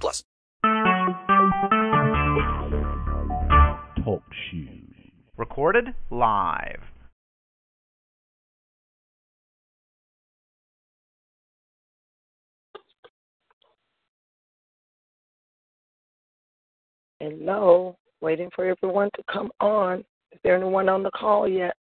plus. Talk shoes. Recorded live. Hello, waiting for everyone to come on. Is there anyone on the call yet?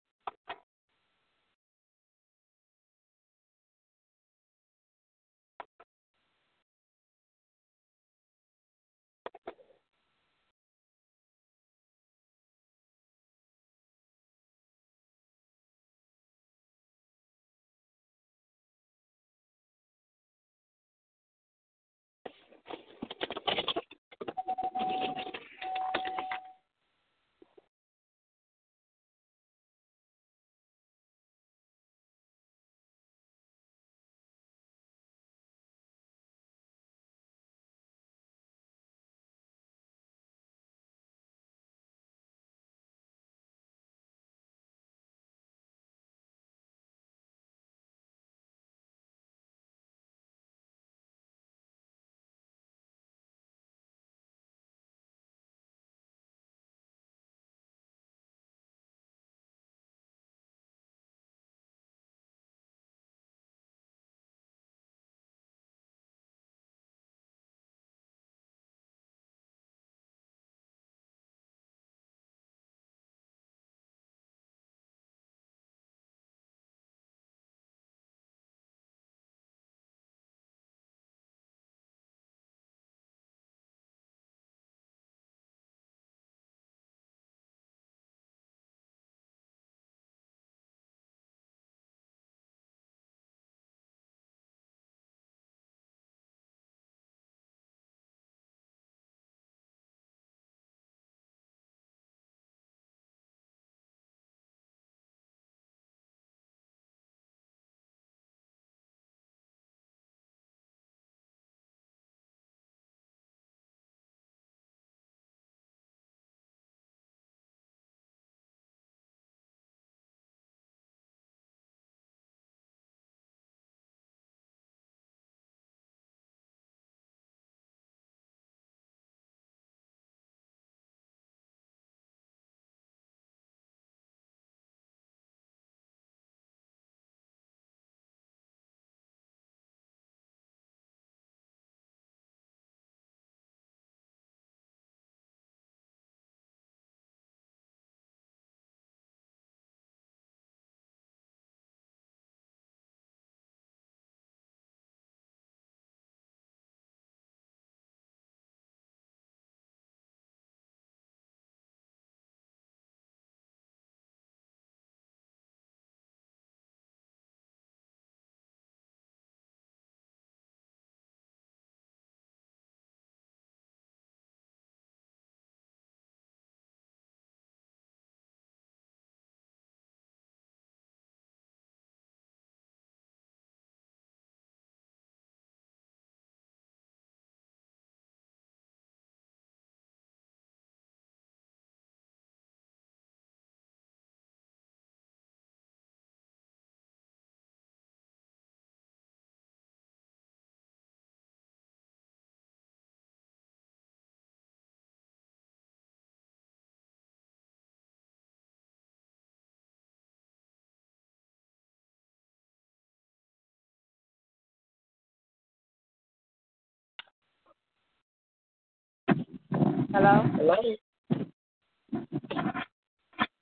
Hello? Hello?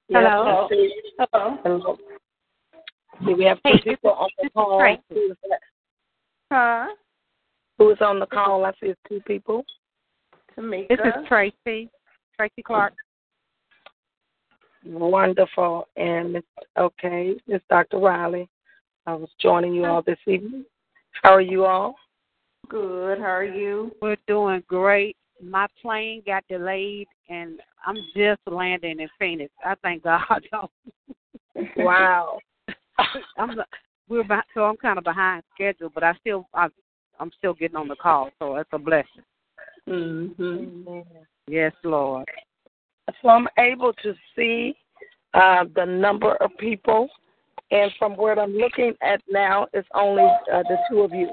Hello? Hello? Hello. See, we have two Hey, people on the call. Who is that? Huh? Who is on the call? I see it's two people. Tamika. This is Tracy. Tracy Clark. Wonderful. And Miss okay, it's Dr. Riley. I was joining you all this evening. How are you all? Good. How are you? We're doing great. My plane got delayed, and I'm just landing in Phoenix. I thank God. wow. I'm we're behind, so I'm kind of behind schedule, but I still I, I'm still getting on the call, so it's a blessing. Mhm. Yes, Lord. So I'm able to see uh, the number of people, and from what I'm looking at now, it's only uh, the two of you.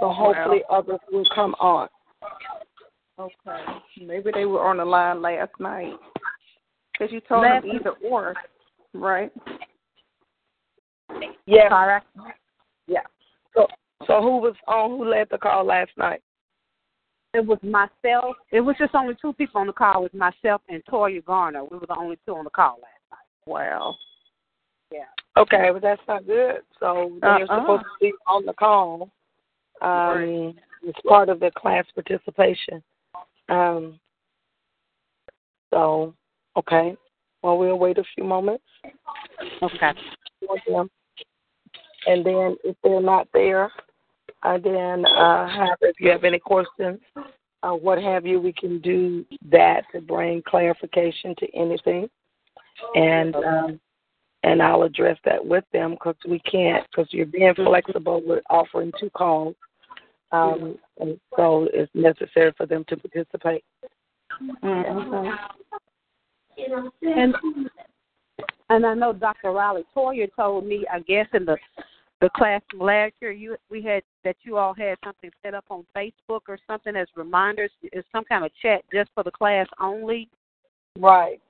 So hopefully others will come on. Okay. Maybe they were on the line last night. Because you told Last- them either or, right? Yes. Correct. Yeah. So so who was on? Who led the call last night? It was myself. It was just only two people on the call. It was myself and Toya Garner. We were the only two on the call last night. Wow. Yeah. Okay, but that's not good. So they're Uh-uh. supposed to be on the call. Um, It's part of the class participation. Um, so, okay. Well, we'll wait a few moments Okay. And then if they're not there, uh, then uh, have, if you have any questions, uh, what have you, we can do that to bring clarification to anything. And um, and I'll address that with them because we can't because you're being flexible with offering two calls, um, and so it's necessary for them to participate. Mm-hmm. And and I know Dr. Riley Toya told me, I guess in the the class last year, you we had that you all had something set up on Facebook or something as reminders. It's some kind of chat just for the class only. Right,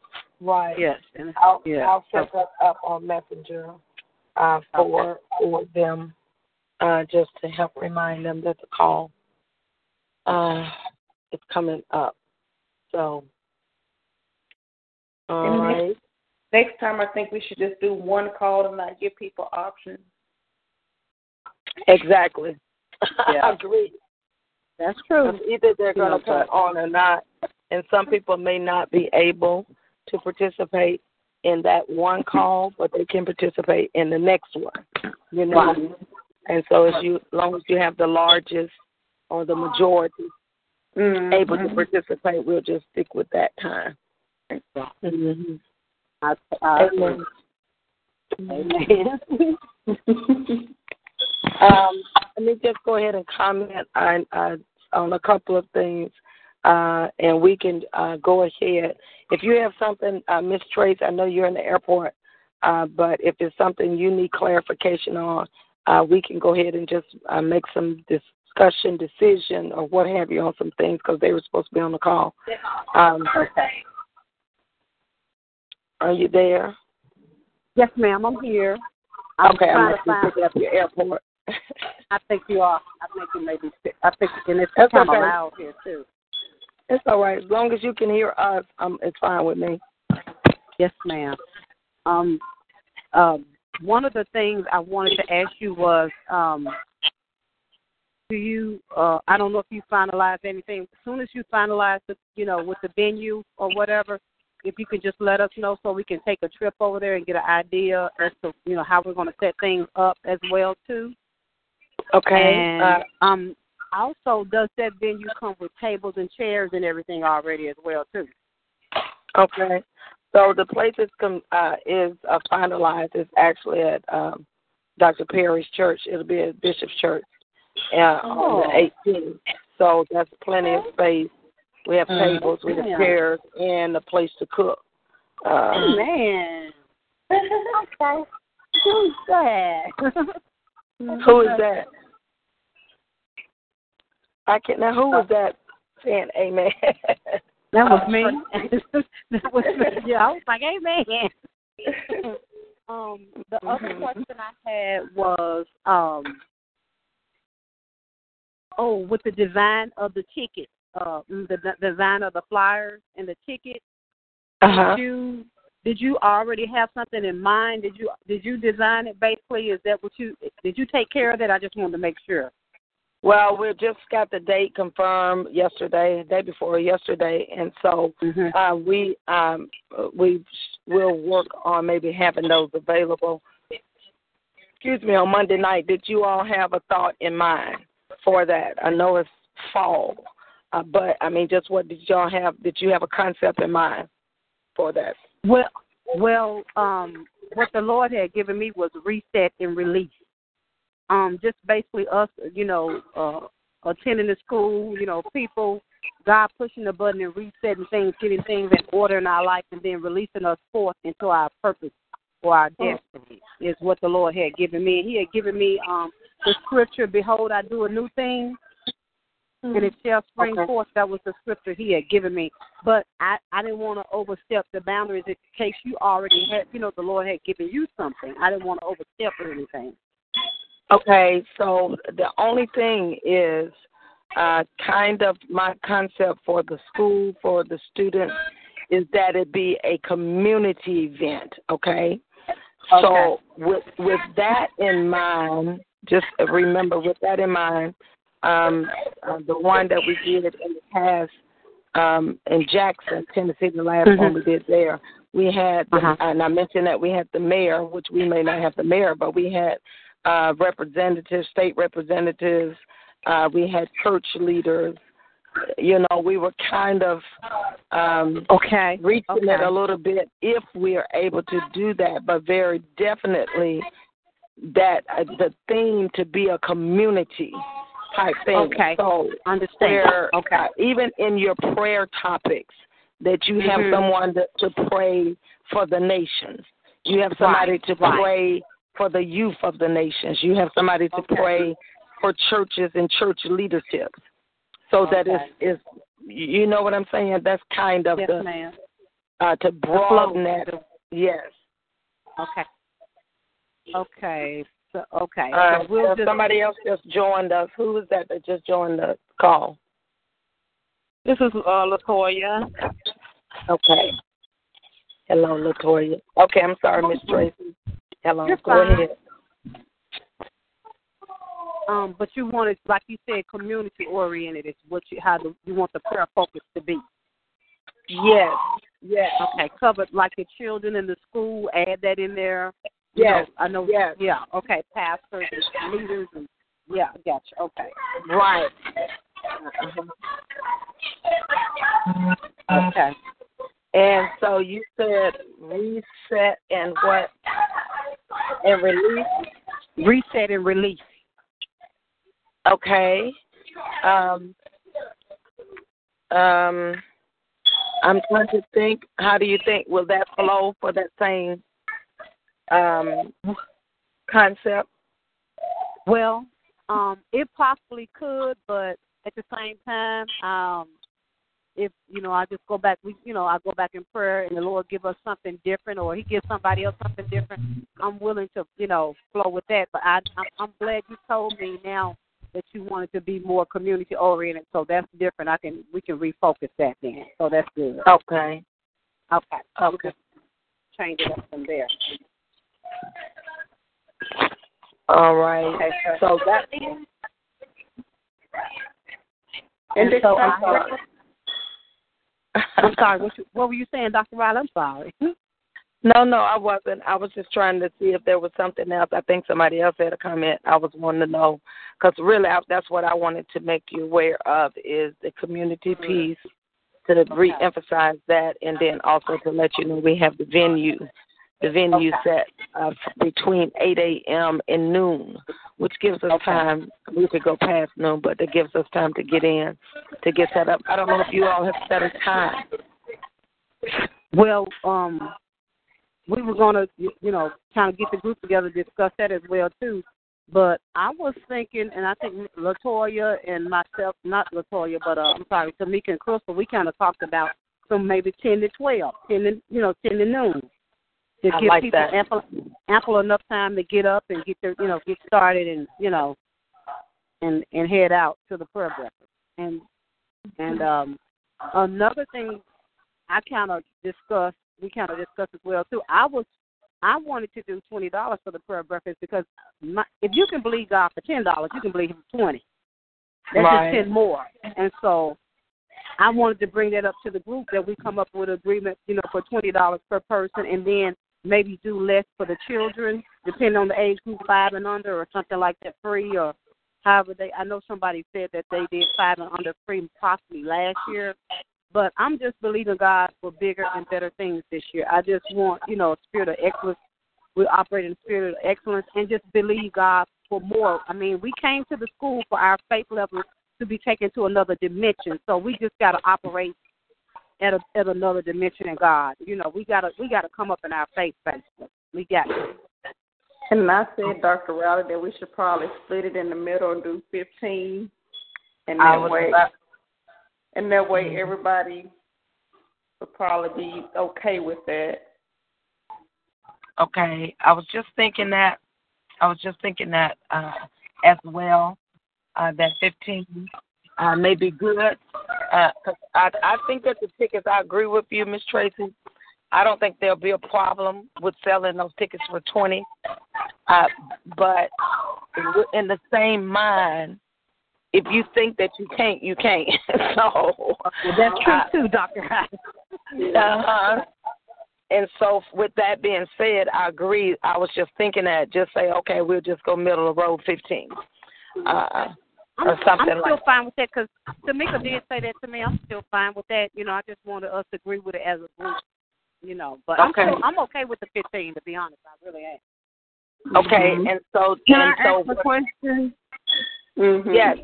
right. Yes. And, I'll yeah. I'll set that up on Messenger uh, for for them, uh, just to help remind them that the call uh, is coming up. So, all And right. Next time, I think we should just do one call and not give people options. Exactly. Yeah. I agree. That's true. either they're going Yeah, to come on or not, and some people may not be able to participate in that one call, but they can participate in the next one. You know, Right. And so as you, as long as you have the largest or the majority Mm-hmm. able to participate, we'll just stick with that time. Mm-hmm. I, I, Amen. Amen. Um, let me just go ahead and comment on, uh, on a couple of things, uh, and we can uh, go ahead. If you have something, uh, Miss Trace, I know you're in the airport, uh, but if it's something you need clarification on, uh, we can go ahead and just uh, make some discussion, decision, or what have you on some things because they were supposed to be on the call. Um, are you there? yes, ma'am. I'm here. I'm Okay, I'm going to pick up your airport. I think you are. I think you may be. I think and it's That's kind of loud here too. It's all right. As long as you can hear us, um, it's fine with me. Yes, ma'am. Um, um, one of the things I wanted to ask you was, um, do you? Uh, I don't know if you finalized anything. As soon as you finalize the, you know, with the venue or whatever, if you could just let us know so we can take a trip over there and get an idea as to, you know, how we're going to set things up as well too. Okay. And uh, um, also, does that venue come with tables and chairs and everything already as well too? okay. So the place is com- uh, is uh, finalized. Is actually at um, Dr. Perry's church. It'll be at Bishop's Church uh, on the 18th. So that's plenty of space. We have tables, we have chairs, and a place to cook. Uh, Man. okay. Who's that? who is that? I can't. Now, who was that saying amen? That was me. that was me. Yeah, I was like, Amen. um, the other Mhm. question I had was, um, oh, with the design of the ticket, uh, the, the design of the flyers and the ticket. uh-huh. Did you did you already have something in mind? Did you did you design it basically? Is that what you did you take care of that? I just wanted to make sure. Well, we just got the date confirmed yesterday, the day before yesterday, and so Mm-hmm. uh, we um, we will work on maybe having those available. Excuse me, on Monday night. Did you all have a thought in mind for that? I know it's fall, uh, but I mean, just what did y'all have? Did you have a concept in mind for that? Well, well, um, what the Lord had given me was reset and release. Um, just basically us, you know, uh, attending the school, you know, people, God pushing the button and resetting things, getting things in order in our life, and then releasing us forth into our purpose or our destiny is what the Lord had given me. And He had given me um the scripture, Behold, I do a new thing. And it shall spring Okay. forth. That was the scripture he had given me. But I, I didn't want to overstep the boundaries in case you already had, you know, the Lord had given you something. I didn't want to overstep or anything. Okay, so the only thing is uh, kind of my concept for the school, for the students, is that it be a community event, okay? So with with that in mind, just remember with that in mind, um, uh, the one that we did in the past um, in Jackson, Tennessee, the last Mhm. one we did there, we had, the, Uh-huh. and I mentioned that we had the mayor, which we may not have the mayor, but we had uh, representatives, state representatives, uh, we had church leaders. You know, we were kind of um, Okay. reaching it a little bit if we are able to do that, but very definitely that uh, the theme to be a community type thing. Okay. So Understand. where Okay. uh, even in your prayer topics that you have Mhm. someone to, to pray for the nations. You have somebody Right, to right. Pray for the youth of the nations. You have somebody to Okay. pray for churches and church leadership. So that Okay. is is you know what I'm saying? That's kind of Yes, the ma'am. uh, to broaden that. Yes. Okay. Okay. So, okay. Uh, so we'll just, somebody else just joined us. Who is that that just joined the call? this is uh, Latoya. Okay. Hello, Latoya. Okay, I'm sorry, Miss Tracy. Hello. You're Go fine. ahead. Um, but you want it, like you said, community oriented. Is what you how the, you want the prayer focus to be. Yes. Yes. Okay, covered like the children in the school. Add that in there. You Yes. know, I know. Yes. Yeah. Okay. Pastors and leaders and yeah. Gotcha. Okay. Right. Okay. And so you said reset and what? And release. Reset and release. Okay. Um. Um. I'm trying to think. How do you think will that flow for that same um concept? Well, um, it possibly could, but at the same time, um, if you know, I just go back. We, you know, I go back in prayer, and the Lord give us something different, or He gives somebody else something different. I'm willing to, you know, flow with that. But I, I'm, I'm glad you told me now that you wanted to be more community oriented. So that's different. I can, we can refocus that then. So that's good. Okay. Okay. Okay. Change it up from there. All right. Okay. So that. And so I'm sorry. I'm sorry. What, you, what were you saying, Dr. Riley? I'm sorry. No, no, I wasn't. I was just trying to see if there was something else. I think somebody else had a comment. I was wanting to know because really, I, that's what I wanted to make you aware of is the community piece to re-emphasize that, and then also to let you know we have the venue, the venue set uh, between 8 a.m. and noon, which gives us time. We could go past noon, but it gives us time to get in, to get set up. I don't know if you all have set a time. Well, um, we were gonna, you you know, kind of get the group together to discuss that as well too. But I was thinking, and I think Latoya and myself, not Latoya, but uh, I'm sorry, Tamika and Crystal, we kind of talked about from maybe ten to twelve, ten to you know, ten to noon, to I give like people that. ample ample enough time to get up and get their, you know, get started and you know, and and head out to the prayer breakfast. And and um, another thing I kind of discussed, we kind of discussed as well too. I was, I wanted to do twenty dollars for the prayer breakfast because my, if you can believe God for ten dollars, you can believe Him for twenty. That's Right. just ten more, and so I wanted to bring that up to the group that we come up with an agreement, you know, for twenty dollars per person, and then maybe do less for the children, depending on the age group, five and under, or something like that, free or However, they I know somebody said that they did five and under free possibly last year, but I'm just believing God for bigger and better things this year. I just want you know a spirit of excellence. We operate in a spirit of excellence and just believe God for more. I mean, we came to the school for our faith level to be taken to another dimension, so we just got to operate at a, at another dimension in God. You know, we gotta we gotta come up in our faith basically. We got to. And I said, Dr. Rowley, that we should probably split it in the middle and do 15. And I that was way, about- and that way Mhm. everybody would probably be okay with that. Okay, I was just thinking that. I was just thinking that uh, as well. Uh, that 15 uh, may be good. Uh I I think that the tickets. I agree with you, Miss Tracy. I don't think there'll be a problem with selling those tickets for 20. Uh, but in the same mind, if you think that you can't, you can't. so Well, that's true uh, too, Doctor. uh-huh. And so, with that being said, I agree. I was just thinking that just say, okay, we'll just go middle of the road 15, uh, I'm, or something I'm still like. fine with that because Tamika did say that to me. I'm still fine with that. You know, I just wanted us to agree with it as a group. You know, but I'm Okay. still, I'm okay with the 15. To be honest, I really am. Okay, Mhm. and so, Can and I so, ask a question? Mm-hmm. yes,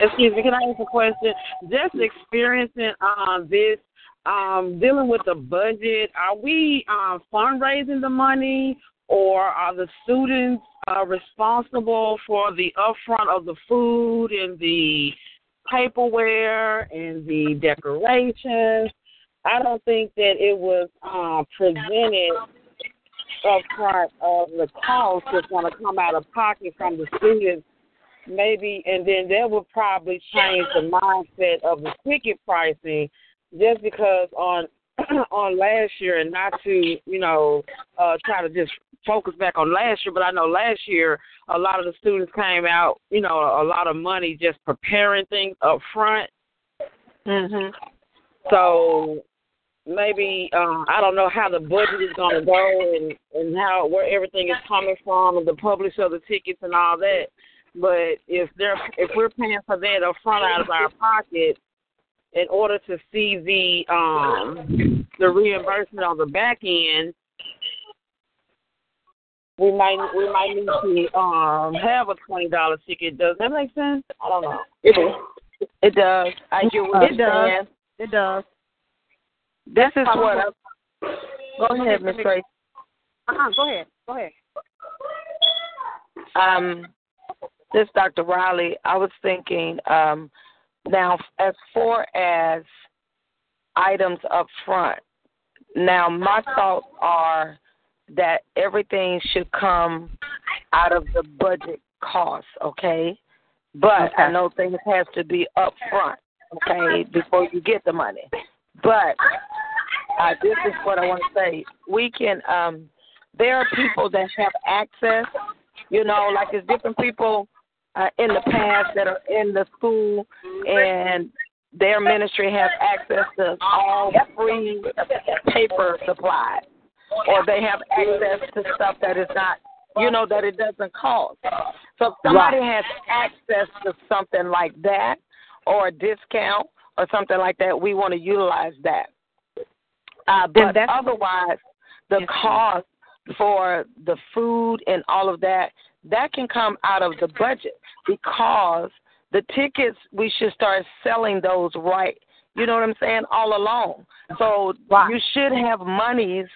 Excuse me, can I ask a question? Just experiencing um this um dealing with the budget, are we um fundraising the money or are the students uh responsible for the upfront of the food and the paperware and the decorations? I don't think that it was um presented upfront of the cost that's going to come out of pocket from the students maybe and then that would probably change the mindset of the ticket pricing just because on on last year and not to you know uh try to just focus back on last year but i know last year a lot of the students came out you know a lot of money just preparing things up front mhm, so maybe uh, I don't know how the budget is going to go and and how where everything is coming from and the publish of the tickets and all that. But if they're if we're paying for that up front out of our pocket, in order to see the um the reimbursement on the back end, we might we might need to um have a twenty dollar ticket. Does that make sense? I don't know. it it does. I get what It does. saying. It does. This is what. I, go ahead, Miss Tracy. Uh-huh. Go ahead. Go ahead. Um, this Dr. Riley, I was thinking um, now as far as items up front. Now my thoughts are that everything should come out of the budget cost, okay? But I know things has to be up front, okay, before you get the money. But uh, this is what I want to say. We can um there are people that have access, you know, like there's different people uh, in the past that are in the school and their ministry has access to all free paper supplies. Or they have access to stuff that is not you know, that it doesn't cost. So if somebody has access to something like that or a discount or something like that, we want to utilize that. Uh, but otherwise, the Yes, cost for the food and all of that, that can come out of the budget because the tickets, we should start selling those right, you know what I'm saying, all along. So Right. you should have monies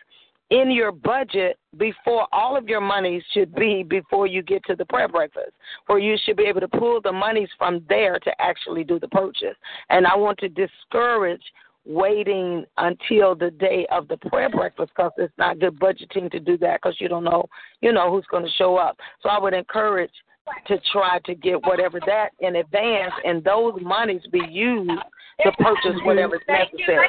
in your budget before all of your monies should be before you get to the prayer breakfast, where you should be able to pull the monies from there to actually do the purchase. And I want to discourage waiting until the day of the prayer breakfast because it's not good budgeting to do that because you don't know, you know, who's going to show up. So I would encourage to try to get whatever that in advance and those monies be used to purchase whatever's necessary.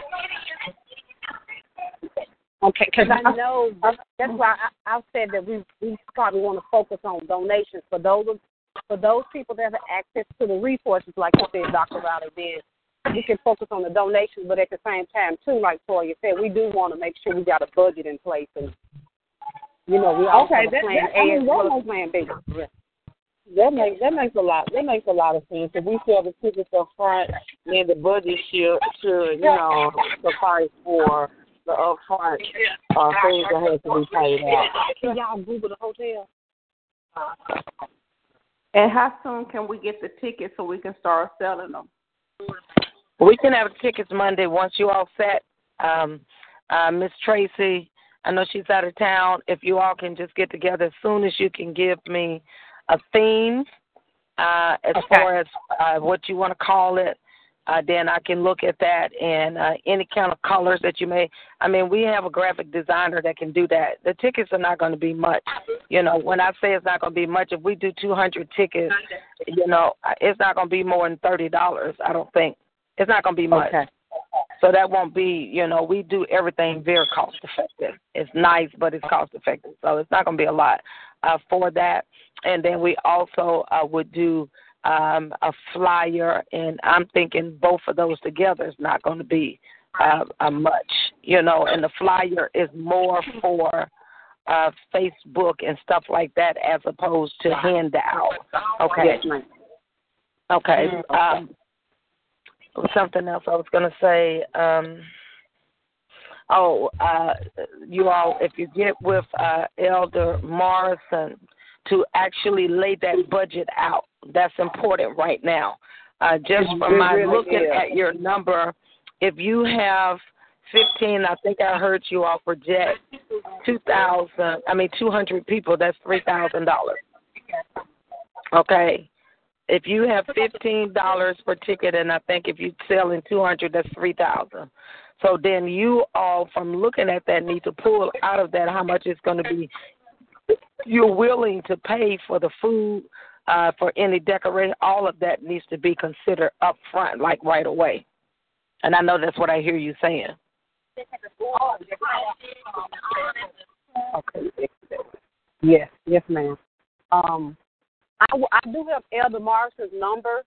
Okay, because I know that's why I, I said that we we probably want to focus on donations for those for those people that have access to the resources, like you said, Dr. Riley did. We can focus on the donations, but at the same time, too, like Toya said, we do want to make sure we got a budget in place, and you know, we also Okay, have that- plan that- I A mean, as well as plan B. That makes that makes a lot that makes a lot of sense. If we sell the tickets up front, then the budget should should you know suffice for the upfront uh, things that have to be paid out. Can y'all Google the hotel? And how soon can we get the tickets so we can start selling them? We can have tickets Monday once you all set. Um, uh, Miss Tracy, I know she's out of town. If you all can just get together as soon as you can give me a theme, uh, as Okay. far as uh, what you want to call it, uh, then I can look at that and uh, any kind of colors that you may. I mean, we have a graphic designer that can do that. The tickets are not going to be much. You know, when I say it's not going to be much, if we do 200 tickets, you know, it's not going to be more than thirty dollars. I don't think it's not going to be much. Okay. So that won't be, you know, we do everything very cost effective. It's nice, but it's cost effective. So it's not going to be a lot uh, for that. And then we also uh, would do um, a flyer, and I'm thinking both of those together is not going to be uh, uh, much, you know. And the flyer is more for uh, Facebook and stuff like that, as opposed to handout. Okay. Yes. Okay. Mm, Um, something else I was going to say. Um, oh, uh, you all, if you get with uh, Elder Morrison to actually lay that budget out, that's important right now. Uh, just from my really looking is. at your number, if you have 15, I think I heard you all project 2,000, I mean 200 people, that's $3,000. Okay. If you have fifteen dollars per ticket, and I think if you sell in two hundred, that's three thousand. So then you all, from looking at that, need to pull out of that how much it's going to be. You're willing to pay for the food, uh, for any decoration. All of that needs to be considered up front, like right away. And I know that's what I hear you saying. Okay. Yes, yes, ma'am. Um, I, w- I do have Elder Morrison's number,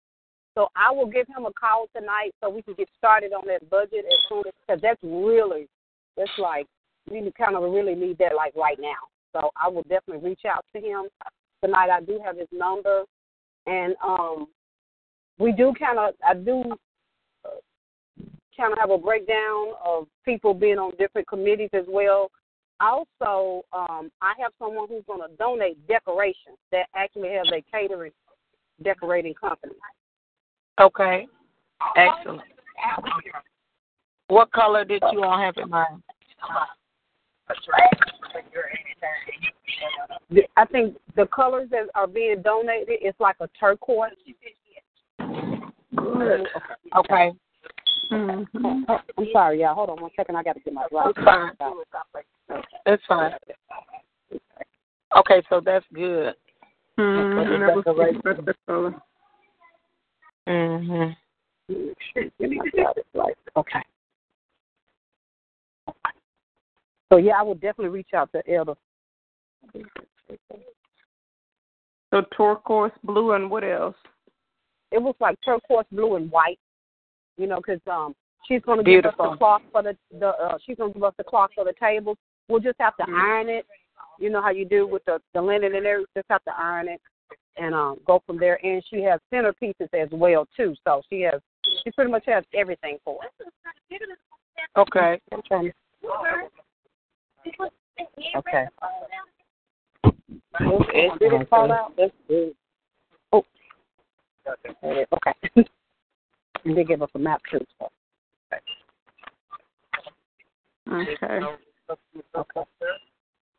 so I will give him a call tonight so we can get started on that budget as soon as because that's really that's like we kind of really need that like right now. So I will definitely reach out to him tonight. I do have his number, and um, we do kind of I do kind of have a breakdown of people being on different committees as well. Also, um, I have someone who's going to donate decorations that actually has a catering decorating company. Okay. Excellent. What color did you all have in mind? The- I think the colors that are being donated is like a turquoise. Good. Okay. Oh, I'm sorry, y'all. Hold on one second. I got to get my That's glasses. fine. That's fine. Okay, so that's good. Mm-hmm. That was color. Mhm. Okay. So yeah, I will definitely reach out to Elder. So turquoise blue and what else? It was like turquoise blue and white. You know, because um, she's going to give us the cloth for the the. Uh, she's going to give us the cloth for the table. We'll just have to iron it. You know how you do with the the linen and everything. Just have to iron it and um go from there. And she has centerpieces as well too. So she has she pretty much has everything for us. Okay. I'm trying to- Okay. Did it fall out? That's good. Oh. Okay. and they give us a map too. So. Okay. Okay.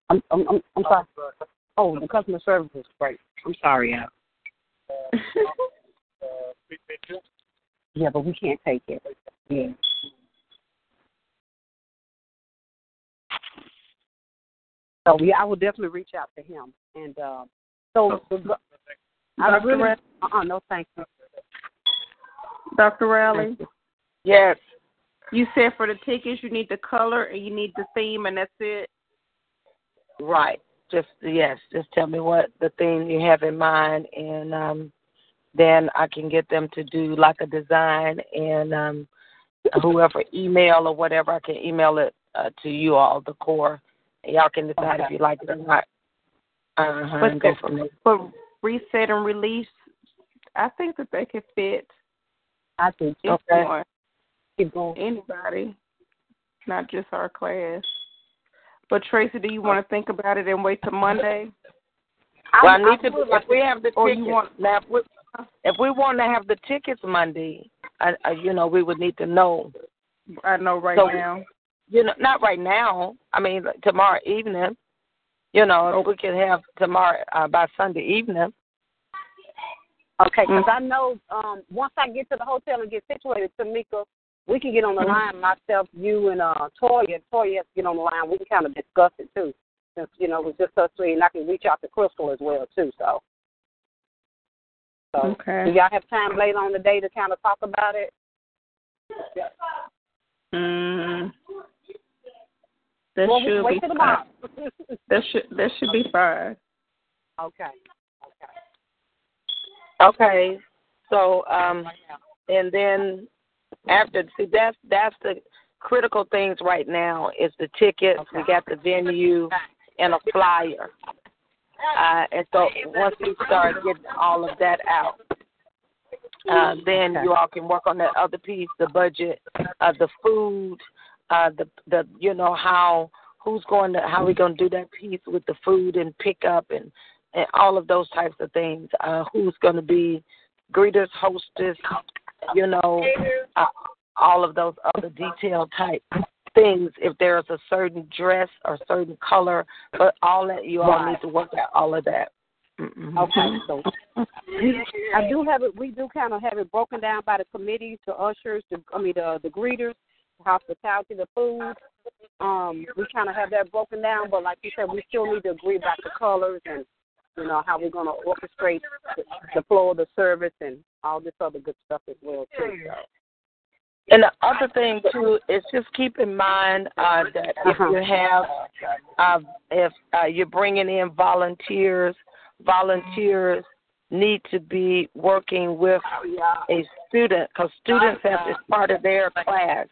I'm, I'm, I'm, I'm sorry. Oh, the customer service is great. I'm sorry, Al. yeah, but we can't take it. Yeah. So yeah, I will definitely reach out to him. And uh, so the, I Dr. really, uh-uh, no, thank you. Dr. Rowley, Yes. you said for the tickets you need the color and you need the theme and that's it. Right. Just yes. Just tell me what the theme you have in mind, and um, then I can get them to do like a design, and um, whoever email or whatever, I can email it uh, to you all, the core. And y'all can decide if you like it or not. Uh huh. But And go from there. But reset and release, I think that they could fit I think so. anyone, Keep going. anybody, not just our class. But Tracy, do you want to think about it and wait till Monday? Well, I need to. If we have the tickets, you want- now if we, if we want to have the tickets Monday, I, I, you know, we would need to know. I know right So- now. You know, not right now. I mean, like, tomorrow evening. You know, if we could have tomorrow uh, by Sunday evening. Okay, because I know um, once I get to the hotel and get situated, Tamika, we can get on the line. Myself, you, and uh, Toya. Toya has to get on the line. We can kind of discuss it too, since you know it's just us three, and I can reach out to Crystal as well too. So, so Okay. do y'all have time later on the day to kind of talk about it? Mm. That Well, should wait be fine. That should that should be fine. okay. Okay. Okay. So, um, and then after, see, that's that's the critical things right now is the tickets. We got the venue and a flyer. Uh, and so once we start getting all of that out, uh, then you all can work on that other piece, the budget, uh, the food, uh, the the you know how who's going to how we going to do that piece with the food and pick up and and all of those types of things. Uh, who's going to be greeters, hostess, you know, uh, all of those other detailed type things. If there's a certain dress or certain color, but all that you all need to work out all of that. Mm-mm. Okay, so I do have it. We do kind of have it broken down by the committees, the ushers, the I mean the the greeters, the hospitality, the food. Um, we kind of have that broken down, but like you said, we still need to agree about the colors and you know how we're going to orchestrate the, the flow of the service and all this other good stuff as well too. And the other thing too is just keep in mind uh, that if Uh-huh. you have, uh, if uh, you're bringing in volunteers, volunteers need to be working with a student because students have it's part of their class,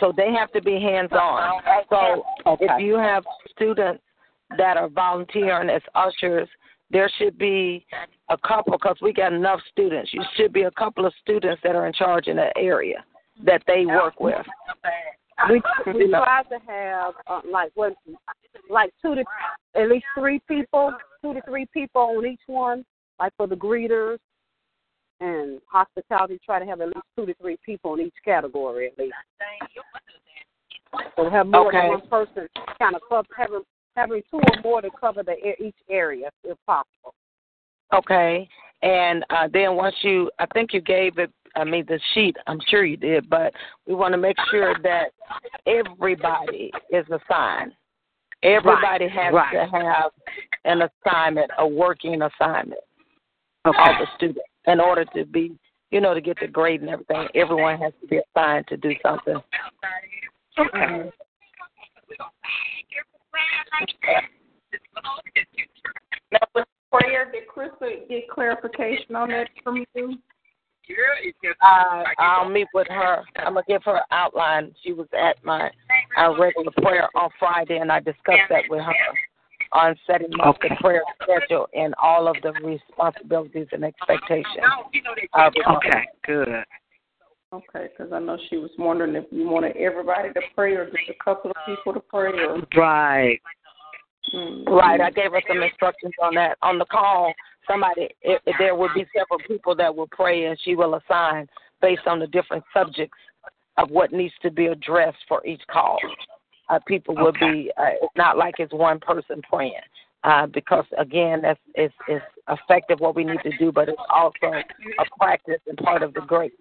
so they have to be hands on. So if you have students that are volunteering as ushers, there should be a couple because we got enough students. You should be a couple of students that are in charge in that area that they work with. We we try to have uh, like what like two to at least three people, two to three people on each one, like for the greeters and hospitality. Try to have at least two to three people in each category at least. So have more Okay. than one person kind of cover having having two or more to cover the each area if possible. Okay. And uh, then once you, I think you gave it, I mean, the sheet, I'm sure you did, but we want to make sure that everybody is assigned. Everybody has right. to have an assignment, a working assignment, Okay. all the students, in order to be, you know, to get the grade and everything. Everyone has to be assigned to do something. Okay. Now with prayer, did Krista get clarification on that from you? I, I'll meet with her. I'm gonna give her an outline. She was at my uh, regular prayer on Friday, and I discussed that with her on setting up the prayer schedule and all of the responsibilities and expectations. Of, Okay. Good. Okay, because I know she was wondering if you wanted everybody to pray or just a couple of people to pray. Or, Right. mm, Right, I gave her some instructions on that. On the call, somebody, if, if there will be several people that will pray, and she will assign based on the different subjects of what needs to be addressed for each call. Uh, people will be. Uh, it's not like it's one person praying, uh, because again, that's it's, it's effective what we need to do, but it's also a practice and part of the grace.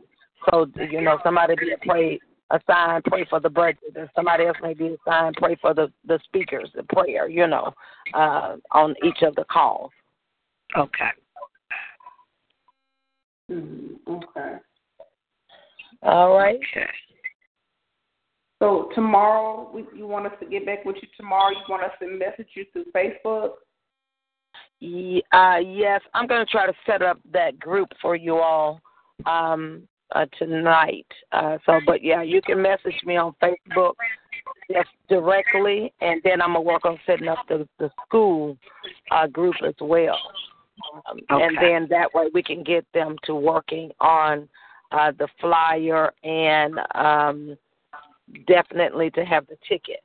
So you know, somebody be pray assigned pray for the budget, and somebody else may be assigned pray for the the speakers, the prayer. You know, uh, on each of the calls. Okay. mm, okay. All right. Okay. So tomorrow, we, you want us to get back with you tomorrow? You want us to message you through Facebook? Ye- Uh, yes, I'm going to try to set up that group for you all um, uh, tonight. Uh, so, but yeah, you can message me on Facebook yes, directly, and then I'm gonna work on setting up the the school uh, group as well. Um, Okay. And then that way we can get them to working on uh, the flyer and um, definitely to have the ticket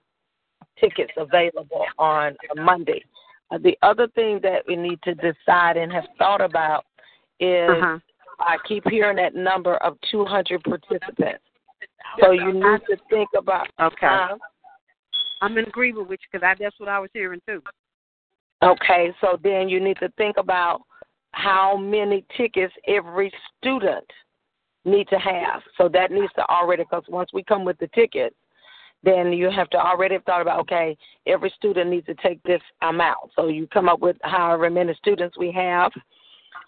tickets available on a Monday. Uh, the other thing that we need to decide and have thought about is Uh-huh. I keep hearing that number of 200 participants. So you need to think about. Okay. Uh, I'm in agreement with you because that's what I was hearing too. Okay, so then you need to think about how many tickets every student need to have. So that needs to already, because once we come with the tickets, then you have to already have thought about, okay, every student needs to take this amount. So you come up with however many students we have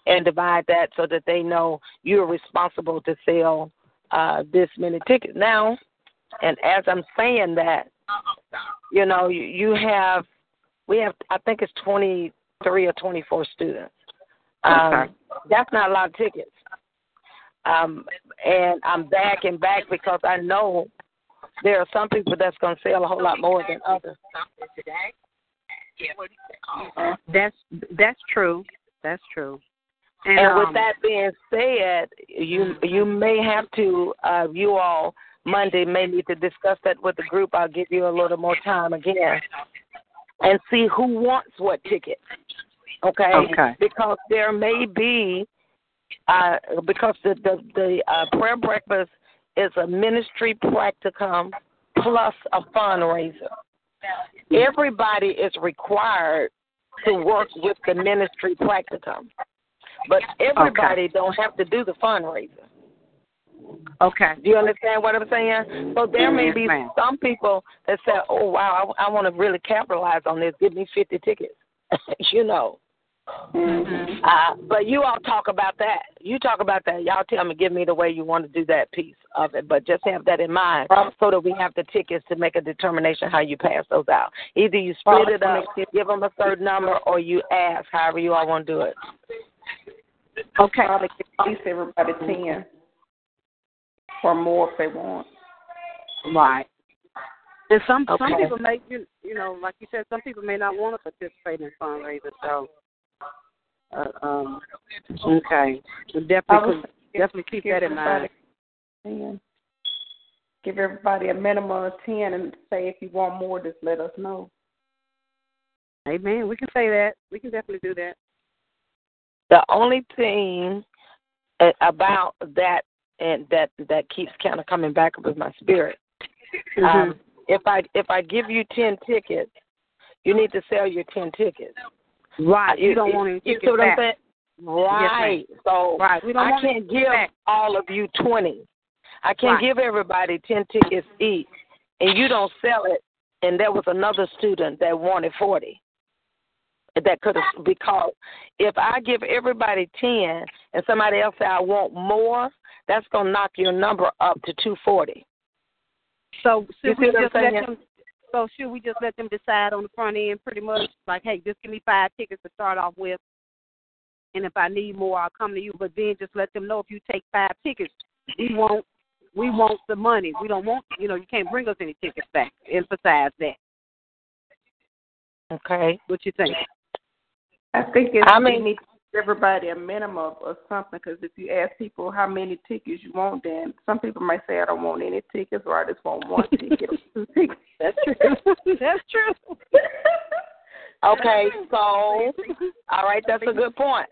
and divide that so that they know you're responsible to sell uh, this many tickets. Now, and as I'm saying that, you know, you, you have we have I think it's 23 or 24 students. Um, Okay. That's not a lot of tickets. Um, and I'm back and back because I know there are some people that's going to sell a whole lot more than others. That's that's true. That's true. And, And with um, that being said, you you may have to uh, you all Monday may need to discuss that with the group. I'll give you a little more time again and see who wants what ticket. Okay. Okay. Because there may be uh, because the the, the uh, prayer breakfast is a ministry practicum plus a fundraiser. Everybody is required to work with the ministry practicum, but everybody don't have to do the fundraiser. okay. Do you understand what I'm saying? So there may be some people that say, "Oh wow, I, I want to really capitalize on this. Give me 50 tickets." you know. Mm-hmm. Uh, but you all talk about that. You talk about that. Y'all tell me, give me the way you want to do that piece of it. But just have that in mind so that we have the tickets to make a determination how you pass those out. Either you split it up, give them a certain number, or you ask, however you all want to do it. Okay. Probably give at least everybody ten or more if they want. Right. And some some people may you you know like you said some people may not want to participate in fundraisers so. Uh, um. Okay. We'll definitely definitely keep that in mind. everybody 10. Give everybody a minimum of ten, and say if you want more, just let us know. Amen. We can say that. We can definitely do that. The only thing uh, about that and that that keeps kind of coming back up with my spirit. Um, if I if I give you ten tickets, you need to sell your ten tickets. Right. You, don't want to You tickets see what I'm back. saying? Right. so Right. We don't I can't give back. all of you twenty. I can't Right. give everybody ten tickets each, and you don't sell it. And there was another student that wanted forty. That could have because if I give everybody ten and somebody else say I want more, that's gonna knock your number up to two forty. So You see we what I'm just let saying? them? So should we just let them decide on the front end, pretty much? Like, hey, just give me five tickets to start off with, and if I need more, I'll come to you. But then just let them know if you take five tickets, we want we want the money. We don't want you know you can't bring us any tickets back. Emphasize that. Okay. What you think? I think it's, I we mean- need to give everybody a minimum of something. Because if you ask people how many tickets you want, then some people might say I don't want any tickets, or I just want one ticket or two tickets. That's true. That's true. Okay, so all right, that's a good point.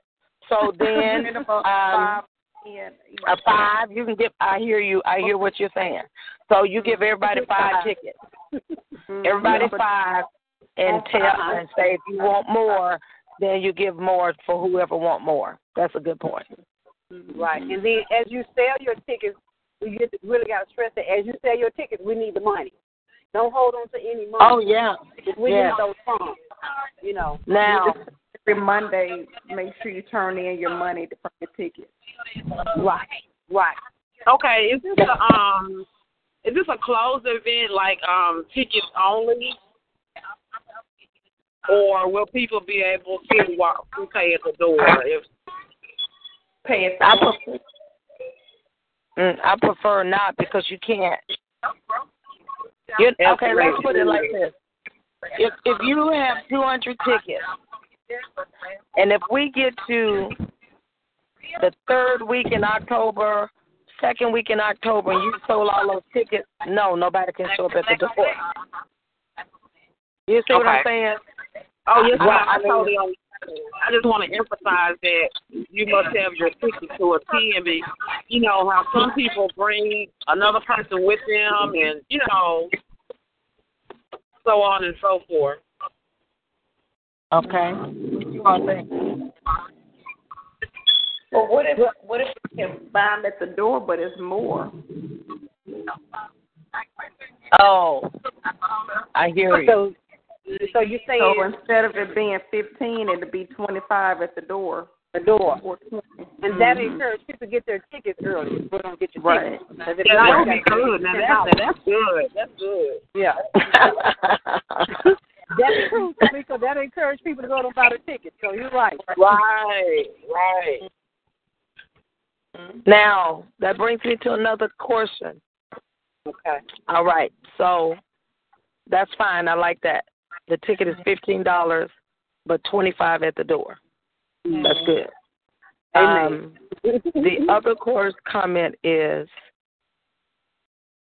So then um a five, you can get I hear you, I hear what you're saying. So you give everybody five tickets. Mhm. Everybody five and tell and say if you want more, then you give more for whoever want more. That's a good point. Right. And then as you sell your tickets, we get really got to stress that as you sell your tickets, we need the money. Don't hold on to any money. Oh yeah. we yeah. need those funds. You know. Now every Monday, make sure you turn in your money to from the ticket. Right. Right. Okay, is this a um is this a closed event like um tickets only? Or will people be able to walk to pay at the door if Pay it. I prefer mm, I prefer not because you can't you, okay, let's put it like this. If if you have two hundred tickets And if we get to the third week in October, second week in October, and you sold all those tickets, no, nobody can show up at the door. You see what I'm saying? Oh yes, Well, ma'am. I I totally understand. I just want to emphasize that you must have your ticket to attend. But you know how some people bring another person with them, and you know, so on and so forth. Okay. You want to? Well, what if what if we can buy them at the door, but it's more? Oh, I hear you. So, so you say So instead of it being fifteen, it'd be twenty five at the door. the door, Or 20. and that mm-hmm. encourages people to get their tickets early. Put on get your Right. tickets. 'Cause if Yeah, not, that you would be good. Now that's that's good. That's good. Yeah. That's true, Tamika. That encourages people to go and buy the tickets. So you're right. Right, right. Mm-hmm. now, that brings me to another question. Okay. All right. So that's fine. I like that. The ticket is fifteen dollars, but twenty five at the door. That's good. Um, the other course comment is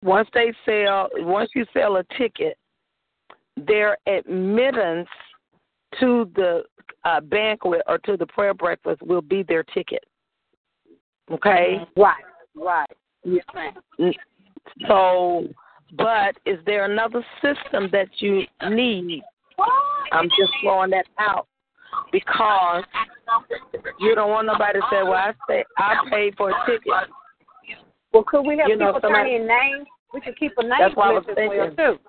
once they sell once you sell a ticket, their admittance to the uh, banquet or to the prayer breakfast will be their ticket. Okay? Right. Right. Ma'am. So, but is there another system that you need? I'm just throwing that out because you don't want nobody to say, "Well, I say I paid for a ticket." Well, could we have You know, people somebody- turn in names? We could keep a name That's what I was list as well too.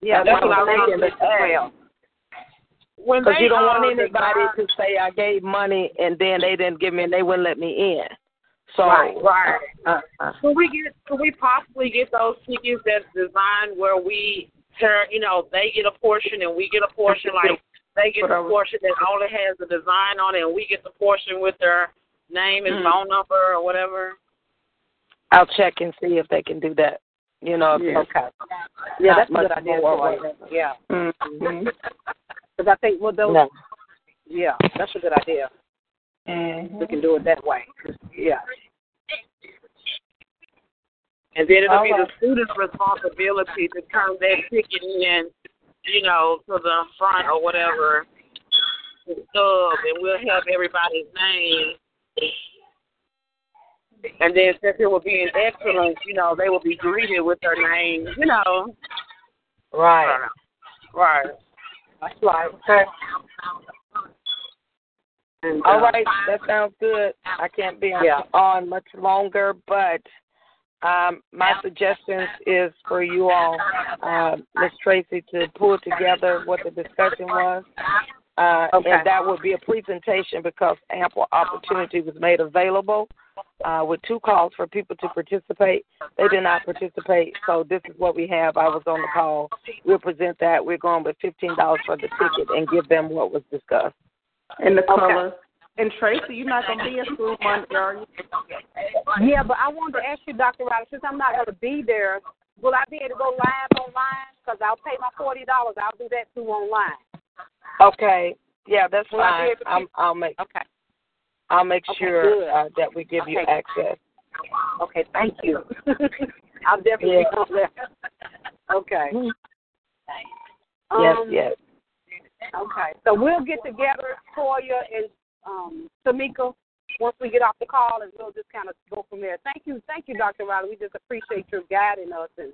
Yeah, That's that's what I was thinking. thinking as well. Because you don't want anybody to say I gave money and then they didn't give me and they wouldn't let me in. So, Right, right. Uh, uh, Could we get? Could we possibly get those tickets that's designed where we turn? You know, they get a portion and we get a portion. Like they get the portion that only has the design on it, and we get the portion with their name and Mm. phone number or whatever. I'll check and see if they can do that. You know, if Yeah. it's Okay. Yeah, that's a much good idea. more as well. or whatever. Yeah, Mhm. because I think well, those. No. Yeah, that's a good idea. We can do it that way. Yeah. And then it'll be All the student's responsibility to turn that ticket in, you know, to the front or whatever, and we'll have everybody's name. And then since it will be in excellence, you know, they will be greeted with their name, you know. Right. Right. That's right. Okay. And, uh, right, that sounds good. I can't be on, Yeah. on much longer, but um, my suggestions is for you all, uh, Miss Tracy, to pull together what the discussion was. Uh, Okay. And that would be a presentation because ample opportunity was made available uh, with two calls for people to participate. They did not participate, so this is what we have. I was on the call. We'll present that. We're going with $15 for the ticket and give them what was discussed. And the Okay. And Tracy, you're not gonna be in school Monday, are you? Yeah, but I wanted to ask you, Dr. Riley, since I'm not to be there, will I be able to go live online? Because I'll pay my forty dollars. I'll do that too online. Okay. Yeah, that's Will fine. I'm, I'll make Okay. I'll make Okay, sure uh, that we give you access. Okay. Thank you. I'll definitely Yeah. come there. Okay. Yes, Um, yes. Okay. So we'll get together, Toya and um, Tamika, once we get off the call, and we'll just kind of go from there. Thank you, thank you, Dr. Riley. We just appreciate your guiding us, and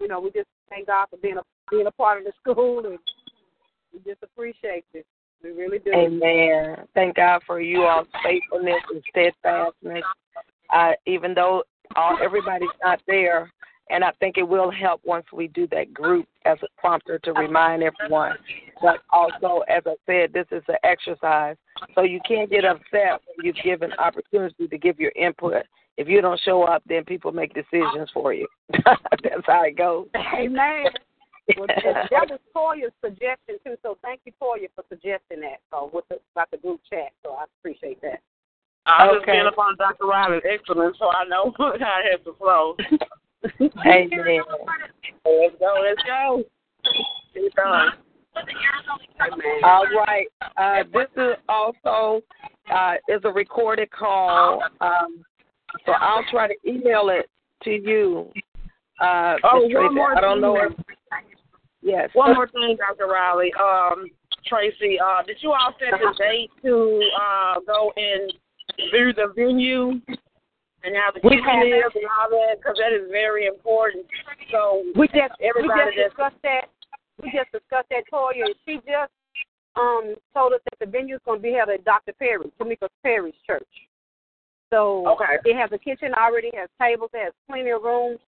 you know, we just thank God for being a being a part of the school, and we just appreciate it. We really do. Amen. Thank God for you all's faithfulness and steadfastness. Uh, even though all, everybody's not there, and I think it will help once we do that group as a prompter to remind everyone. But also, as I said, this is an exercise, so you can't get upset when you've given opportunity to give your input. If you don't show up, then people make decisions for you. That's how it goes. Amen. Well, that was Toya's suggestion too. So thank you, Toya, for suggesting that. So with the, about the group chat. So I appreciate that. I'm just Okay. being upon Dr. Riley's excellence, so I know how it has to flow. Amen. Let's go, let's go. Keep going. All right. Uh, this is also uh, is a recorded call, um, so I'll try to email it to you. Uh, Oh, Ms. Tracy. one more I don't know. If, yes. One more thing, Dr. Riley. Um, Tracy, uh, did you all set the date to uh, go and view the venue and how the We haven't. is and all that? Because that is very important. So We just everybody we just discussed that. We just discussed that, Toya, and she just um told us that the venue is going to be held at Dr. Perry, Tamika Perry's church. So Okay. it has a kitchen already, has tables, it has plenty of rooms.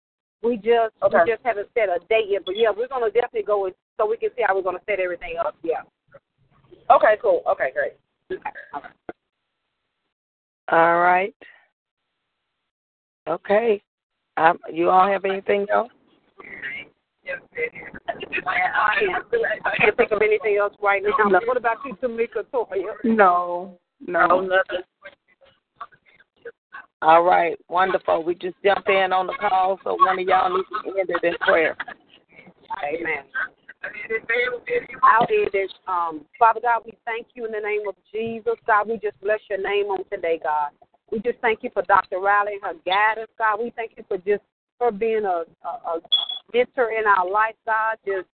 We just Okay. we just haven't set a date yet, but yeah, we're going to definitely go with, so we can see how we're going to set everything up. Yeah. okay, cool. Okay, great. All right. Okay. Um, you all have anything else? I can't, think of anything else right now. What about you, Tamika Toya? No, No, no. nothing. All right. Wonderful. We just jumped in on the call, so one of y'all needs to end it in prayer. Amen. I'll end it. Um, Father God, we thank you in the name of Jesus. God, we just bless your name on today, God. We just thank you for Dr. Riley and her guidance, God. We thank you for just her being a, a, a mentor in our life, God. Just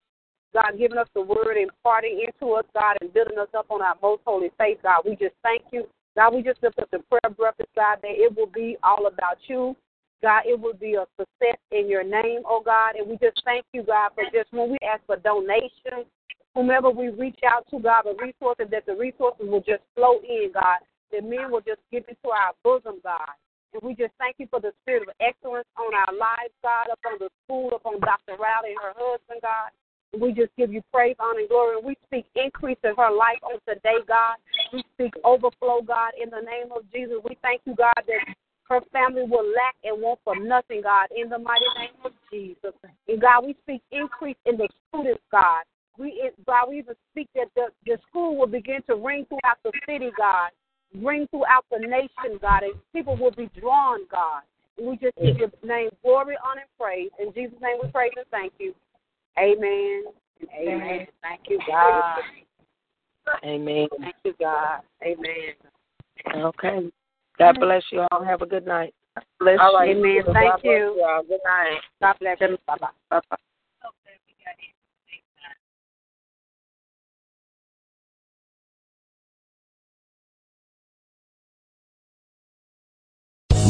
God giving us the word, and imparting into us, God, and building us up on our most holy faith, God. We just thank you. God, we just lift up the prayer breakfast, God, that it will be all about you. God, it will be a success in your name, oh God. And we just thank you, God, for just when we ask for donations, whomever we reach out to, God, the resources, that the resources will just flow in, God. That men will just give into our bosom, God. And we just thank you for the spirit of excellence on our lives, God, up on the school, up on Dr. Riley and her husband, God. And we just give you praise, honor, and glory. And we speak increase in her life on today, God. We speak overflow, God, in the name of Jesus. We thank you, God, that her family will lack and want for nothing, God, in the mighty name of Jesus. And God, we speak increase in the students, God. We, God, we even speak that the, the school will begin to ring throughout the city, God, ring throughout the nation, God, and people will be drawn, God. And we just give your name glory, honor, and praise. In Jesus' name we praise and thank you. Amen. Amen. Thank you, God. Amen. Thank you, God. Amen. Okay. God bless you all. Have a good night. Bless All right. you. Amen. God Thank bless you. y'all. Good night. God bless you. Bye-bye. Bye-bye.